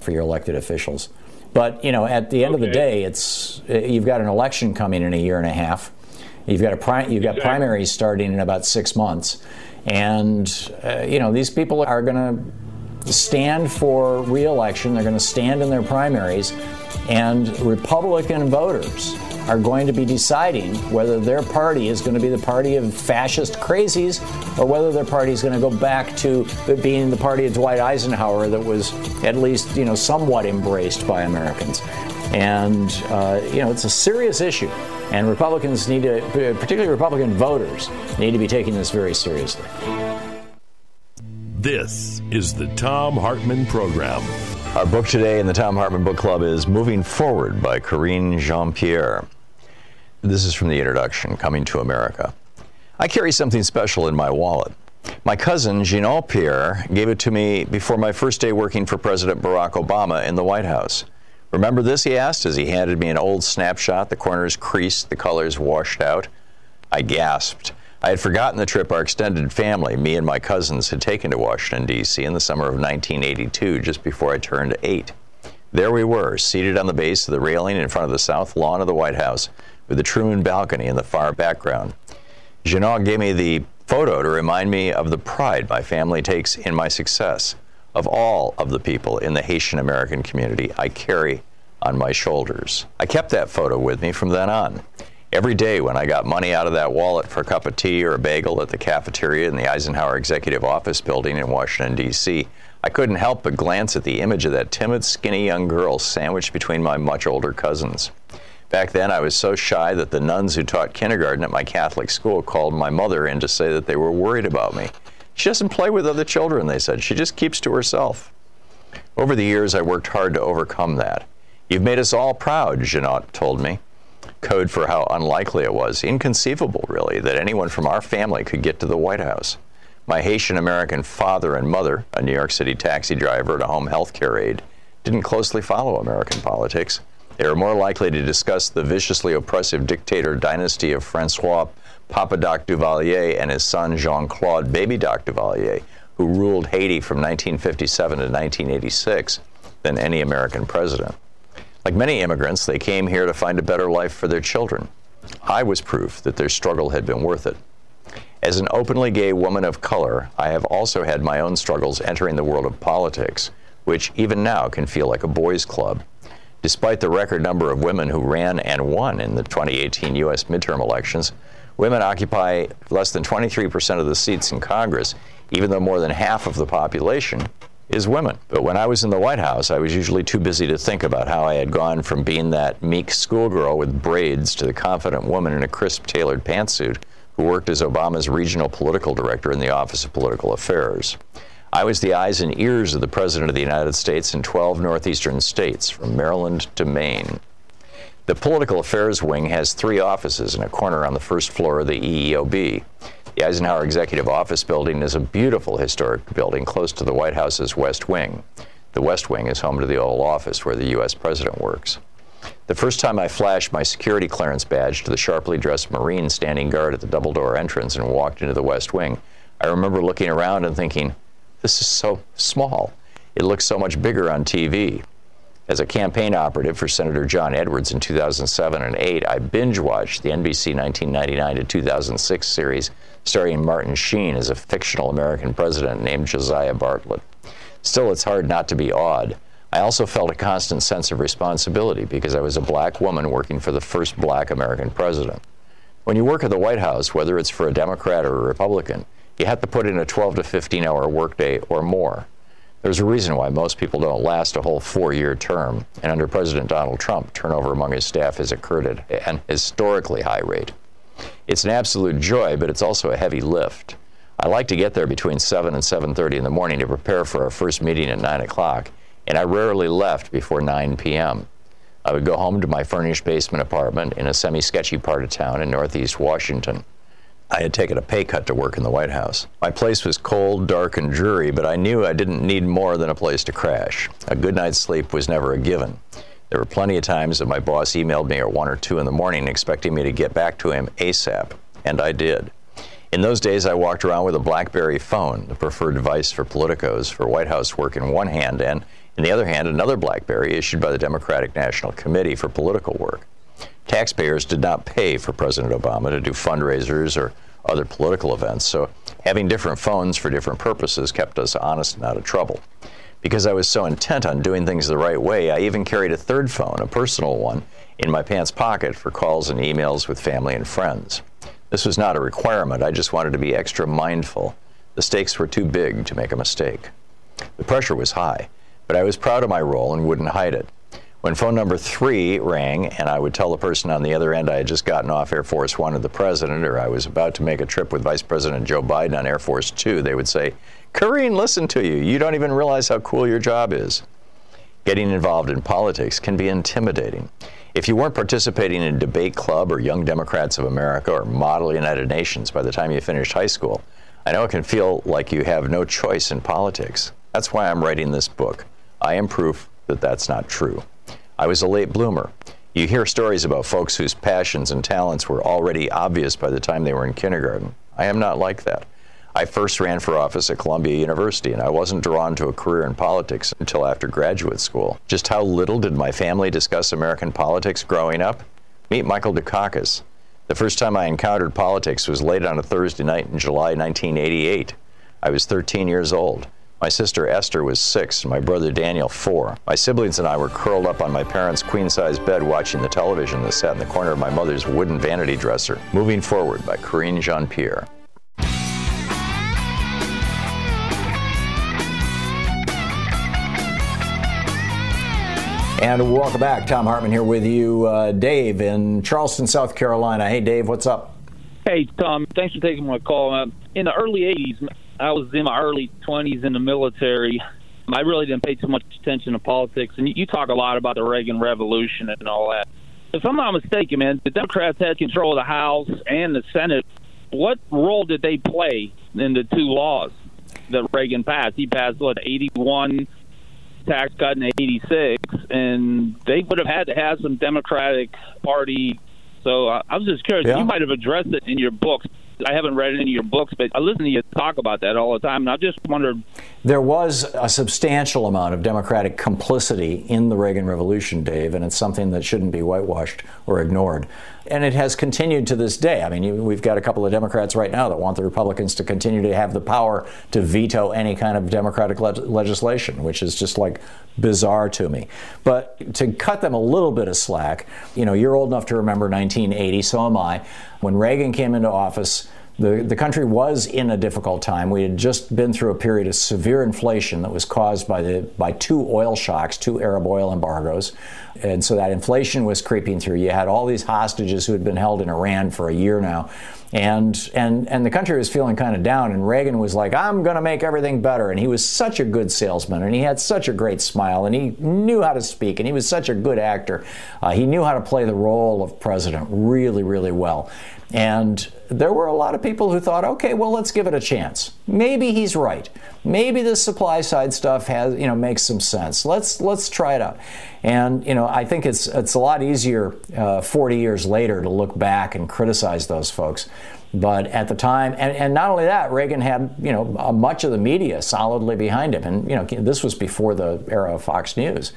for your elected officials. But, you know, at the end of the day, it's, uh, you've got an election coming in a year and a half. You've got a pri- you've got primaries starting in about six months, and uh, you know these people are going to stand for reelection. They're going to stand in their primaries, and Republican voters are going to be deciding whether their party is going to be the party of fascist crazies or whether their party is going to go back to being the party of Dwight Eisenhower that was at least you know somewhat embraced by Americans. And uh, you know it's a serious issue, and Republicans need to, particularly Republican voters, need to be taking this very seriously. This is the Thom Hartmann Program. Our book today in the Thom Hartmann Book Club is Moving Forward by Karine Jean Pierre. This is from the introduction, Coming to America. I carry something special in my wallet. My cousin, Jean Pierre, gave it to me before my first day working for President Barack Obama in the White House. Remember this? he asked as he handed me an old snapshot, the corners creased, the colors washed out. I gasped. I had forgotten the trip our extended family, me and my cousins, had taken to Washington, D.C. in the summer of 1982, just before I turned eight. There we were, seated on the base of the railing in front of the south lawn of the White House, with the Truman balcony in the far background. Jeannot gave me the photo to remind me of the pride my family takes in my success. Of all of the people in the Haitian American community, I carry on my shoulders. I kept that photo with me from then on. Every day when I got money out of that wallet for a cup of tea or a bagel at the cafeteria in the Eisenhower Executive Office building in Washington, D.C., I couldn't help but glance at the image of that timid, skinny young girl sandwiched between my much older cousins. Back then, I was so shy that the nuns who taught kindergarten at my Catholic school called my mother in to say that they were worried about me. She doesn't play with other children, they said. She just keeps to herself. Over the years, I worked hard to overcome that. You've made us all proud, Jeannot told me code for how unlikely it was, inconceivable really, that anyone from our family could get to the White House. My Haitian American father and mother, a New York City taxi driver and a home health care aide, didn't closely follow American politics. They were more likely to discuss the viciously oppressive dictator dynasty of Francois Papa Doc Duvalier and his son Jean Claude Baby Doc Duvalier, who ruled Haiti from 1957 to 1986, than any American president. Like many immigrants, they came here to find a better life for their children. I was proof that their struggle had been worth it. As an openly gay woman of color, I have also had my own struggles entering the world of politics, which even now can feel like a boys' club. Despite the record number of women who ran and won in the 2018 U.S. midterm elections, women occupy less than 23% of the seats in Congress, even though more than half of the population is women. But when I was in the White House, I was usually too busy to think about how I had gone from being that meek schoolgirl with braids to the confident woman in a crisp tailored pantsuit who worked as Obama's regional political director in the Office of Political Affairs. I was the eyes and ears of the President of the United States in 12 northeastern states, from Maryland to Maine. The Political Affairs Wing has three offices in a corner on the first floor of the EEOB. The Eisenhower Executive Office Building is a beautiful historic building close to the White House's West Wing. The West Wing is home to the Oval Office where the U.S. President works. The first time I flashed my security clearance badge to the sharply dressed Marine standing guard at the double door entrance and walked into the West Wing, I remember looking around and thinking, this is so small. It looks so much bigger on TV. As a campaign operative for Senator John Edwards in 2007 and 8, I binge watched the NBC 1999 to 2006 series starring Martin Sheen as a fictional American president named Josiah Bartlet. Still, it's hard not to be awed. I also felt a constant sense of responsibility because I was a black woman working for the first black American president. When you work at the White House, whether it's for a Democrat or a Republican, you have to put in a 12 to 15 hour workday or more. There's a reason why most people don't last a whole four year term, and under President Donald Trump, turnover among his staff has occurred at an historically high rate. It's an absolute joy, but it's also a heavy lift. I like to get there between 7 and 7.30 in the morning to prepare for our first meeting at 9 o'clock, and I rarely left before 9 p.m. I would go home to my furnished basement apartment in a semi-sketchy part of town in northeast Washington. I had taken a pay cut to work in the White House. My place was cold, dark, and dreary, but I knew I didn't need more than a place to crash. A good night's sleep was never a given. There were plenty of times that my boss emailed me at 1 or 2 in the morning expecting me to get back to him ASAP, and I did. In those days, I walked around with a Blackberry phone, the preferred device for politicos for White House work in one hand, and in the other hand, another Blackberry issued by the Democratic National Committee for political work. Taxpayers did not pay for President Obama to do fundraisers or other political events, so having different phones for different purposes kept us honest and out of trouble. Because I was so intent on doing things the right way, I even carried a third phone, a personal one, in my pants pocket for calls and emails with family and friends. This was not a requirement, I just wanted to be extra mindful. The stakes were too big to make a mistake. The pressure was high, but I was proud of my role and wouldn't hide it. When phone number three rang, and I would tell the person on the other end I had just gotten off Air Force One with the president, or I was about to make a trip with Vice President Joe Biden on Air Force Two, they would say, Karine, listen to you. You don't even realize how cool your job is. Getting involved in politics can be intimidating. If you weren't participating in Debate Club or Young Democrats of America or Model United Nations by the time you finished high school, I know it can feel like you have no choice in politics. That's why I'm writing this book. I am proof that that's not true. I was a late bloomer. You hear stories about folks whose passions and talents were already obvious by the time they were in kindergarten. I am not like that. I first ran for office at Columbia University, and I wasn't drawn to a career in politics until after graduate school. Just how little did my family discuss American politics growing up? Meet Michael Dukakis. The first time I encountered politics was late on a Thursday night in July 1988. I was 13 years old. My sister Esther was six, and my brother Daniel four. My siblings and I were curled up on my parents' queen size bed watching the television that sat in the corner of my mother's wooden vanity dresser. Moving Forward by Karine Jean Pierre. And welcome back. Thom Hartmann here with you. Uh, Dave in Charleston, South Carolina. Hey, Dave, what's up? Hey, Tom. Thanks for taking my call. Uh, in the early 80s, I was in my early 20s in the military. I really didn't pay too much attention to politics. And you talk a lot about the Reagan Revolution and all that. If I'm not mistaken, man, the Democrats had control of the House and the Senate. What role did they play in the two laws that Reagan passed? He passed, what, 81 tax cut in 86, and they would have had to have some Democratic Party. So uh, I was just curious. Yeah. You might have addressed it in your books. I haven't read any of your books, but I listen to you talk about that all the time, and I just wondered. There was a substantial amount of Democratic complicity in the Reagan Revolution, Dave, and it's something that shouldn't be whitewashed or ignored. And it has continued to this day. I mean, we've got a couple of Democrats right now that want the Republicans to continue to have the power to veto any kind of Democratic le- legislation, which is just like bizarre to me. But to cut them a little bit of slack, you know, you're old enough to remember 1980, so am I. When Reagan came into office, the, the country was in a difficult time. We had just been through a period of severe inflation that was caused by the by two oil shocks, two Arab oil embargoes, and so that inflation was creeping through. You had all these hostages who had been held in Iran for a year now, and and and the country was feeling kind of down. And Reagan was like, "I'm going to make everything better," and he was such a good salesman, and he had such a great smile, and he knew how to speak, and he was such a good actor. Uh, he knew how to play the role of president really, really well. And there were a lot of people who thought, okay, well, let's give it a chance. Maybe he's right. Maybe the supply side stuff has, you know, makes some sense. Let's let's try it out. And you know, I think it's it's a lot easier uh, 40 years later to look back and criticize those folks. But at the time, and, and not only that, Reagan had you know uh, much of the media solidly behind him, and you know this was before the era of Fox News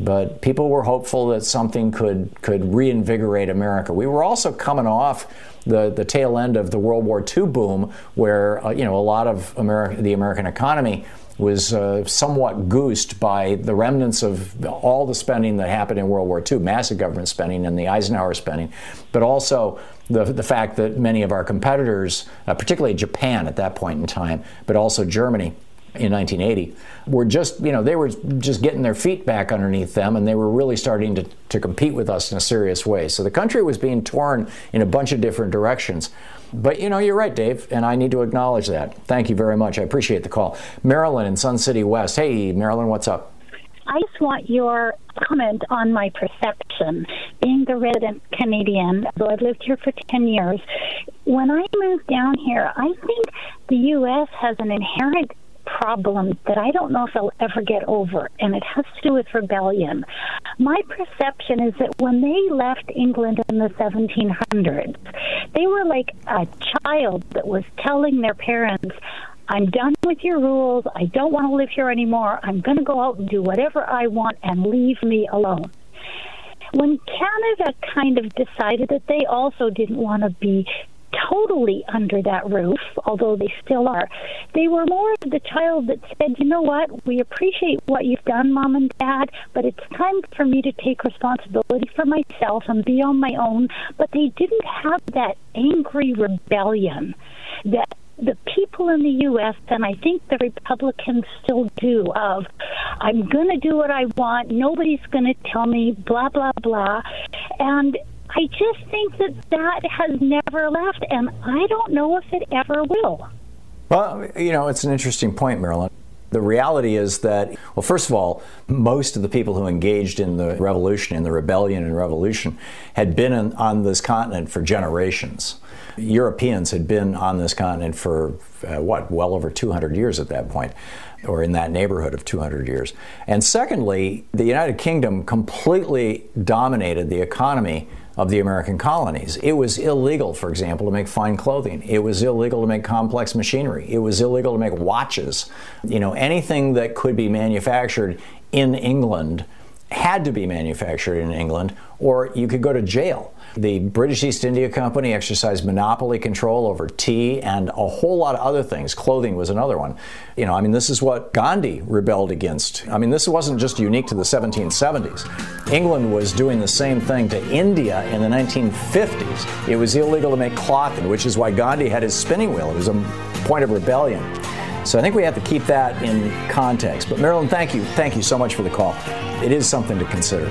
but people were hopeful that something could could reinvigorate America. We were also coming off the, the tail end of the World War II boom, where uh, you know a lot of America, the American economy was uh, somewhat goosed by the remnants of all the spending that happened in World War II, massive government spending and the Eisenhower spending, but also the, the fact that many of our competitors, uh, particularly Japan at that point in time, but also Germany, in 1980 were just you know they were just getting their feet back underneath them and they were really starting to, to compete with us in a serious way. So the country was being torn in a bunch of different directions. But you know you're right dave and i need to acknowledge that. Thank you very much. I appreciate the call. Marilyn in sun city west. Hey marilyn what's up? I just want your comment on my perception. Being the resident Canadian, though I've lived here for 10 years, when I moved down here, I think the U.S. has an inherent problem that I don't know if I'll ever get over, and it has to do with rebellion. My perception is that when they left England in the 1700s, they were like a child that was telling their parents, I'm done with your rules. I don't want to live here anymore. I'm going to go out and do whatever I want and leave me alone. When Canada kind of decided that they also didn't want to be totally under that roof, although they still are. They were more of the child that said, you know what, we appreciate what you've done, mom and dad, but it's time for me to take responsibility for myself and be on my own. But they didn't have that angry rebellion that the people in the U.S. and I think the Republicans still do of I'm going to do what I want. Nobody's going to tell me blah blah blah, and I just think that that has never left, and I don't know if it ever will. Well, you know, it's an interesting point, Marilyn. The reality is that, well, first of all, most of the people who engaged in the revolution, in the rebellion and revolution, had been in, on this continent for generations. Europeans had been on this continent for, uh, what, well over 200 years at that point or in that neighborhood of 200 years. And secondly, the United Kingdom completely dominated the economy of the American colonies. It was illegal, for example, to make fine clothing. It was illegal to make complex machinery. It was illegal to make watches. You know, anything that could be manufactured in England had to be manufactured in England, or you could go to jail. The British East India Company exercised monopoly control over tea and a whole lot of other things. Clothing was another one. You know, I mean, this is what Gandhi rebelled against. I mean, this wasn't just unique to the 1770s. England was doing the same thing to India in the 1950s. It was illegal to make clothing, which is why Gandhi had his spinning wheel. It was a point of rebellion. So I think we have to keep that in context. But Marilyn, thank you. Thank you so much for the call. It is something to consider.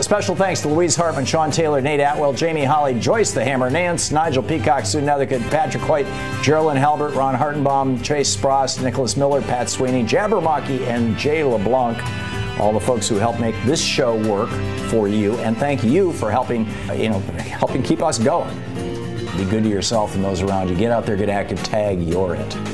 Special thanks to Louise Hartmann, Sean Taylor, Nate Atwell, Jamie Holly, Joyce the Hammer, Nance, Nigel Peacock, Sue Nethercutt, Patrick White, Geraldine Halbert, Ron Hartenbaum, Chase Spross, Nicholas Miller, Pat Sweeney, Jabbermocky, and Jay LeBlanc. All the folks who help make this show work for you, and thank you for helping, you know, helping keep us going. Be good to yourself and those around you. Get out there, get active, tag, you're it.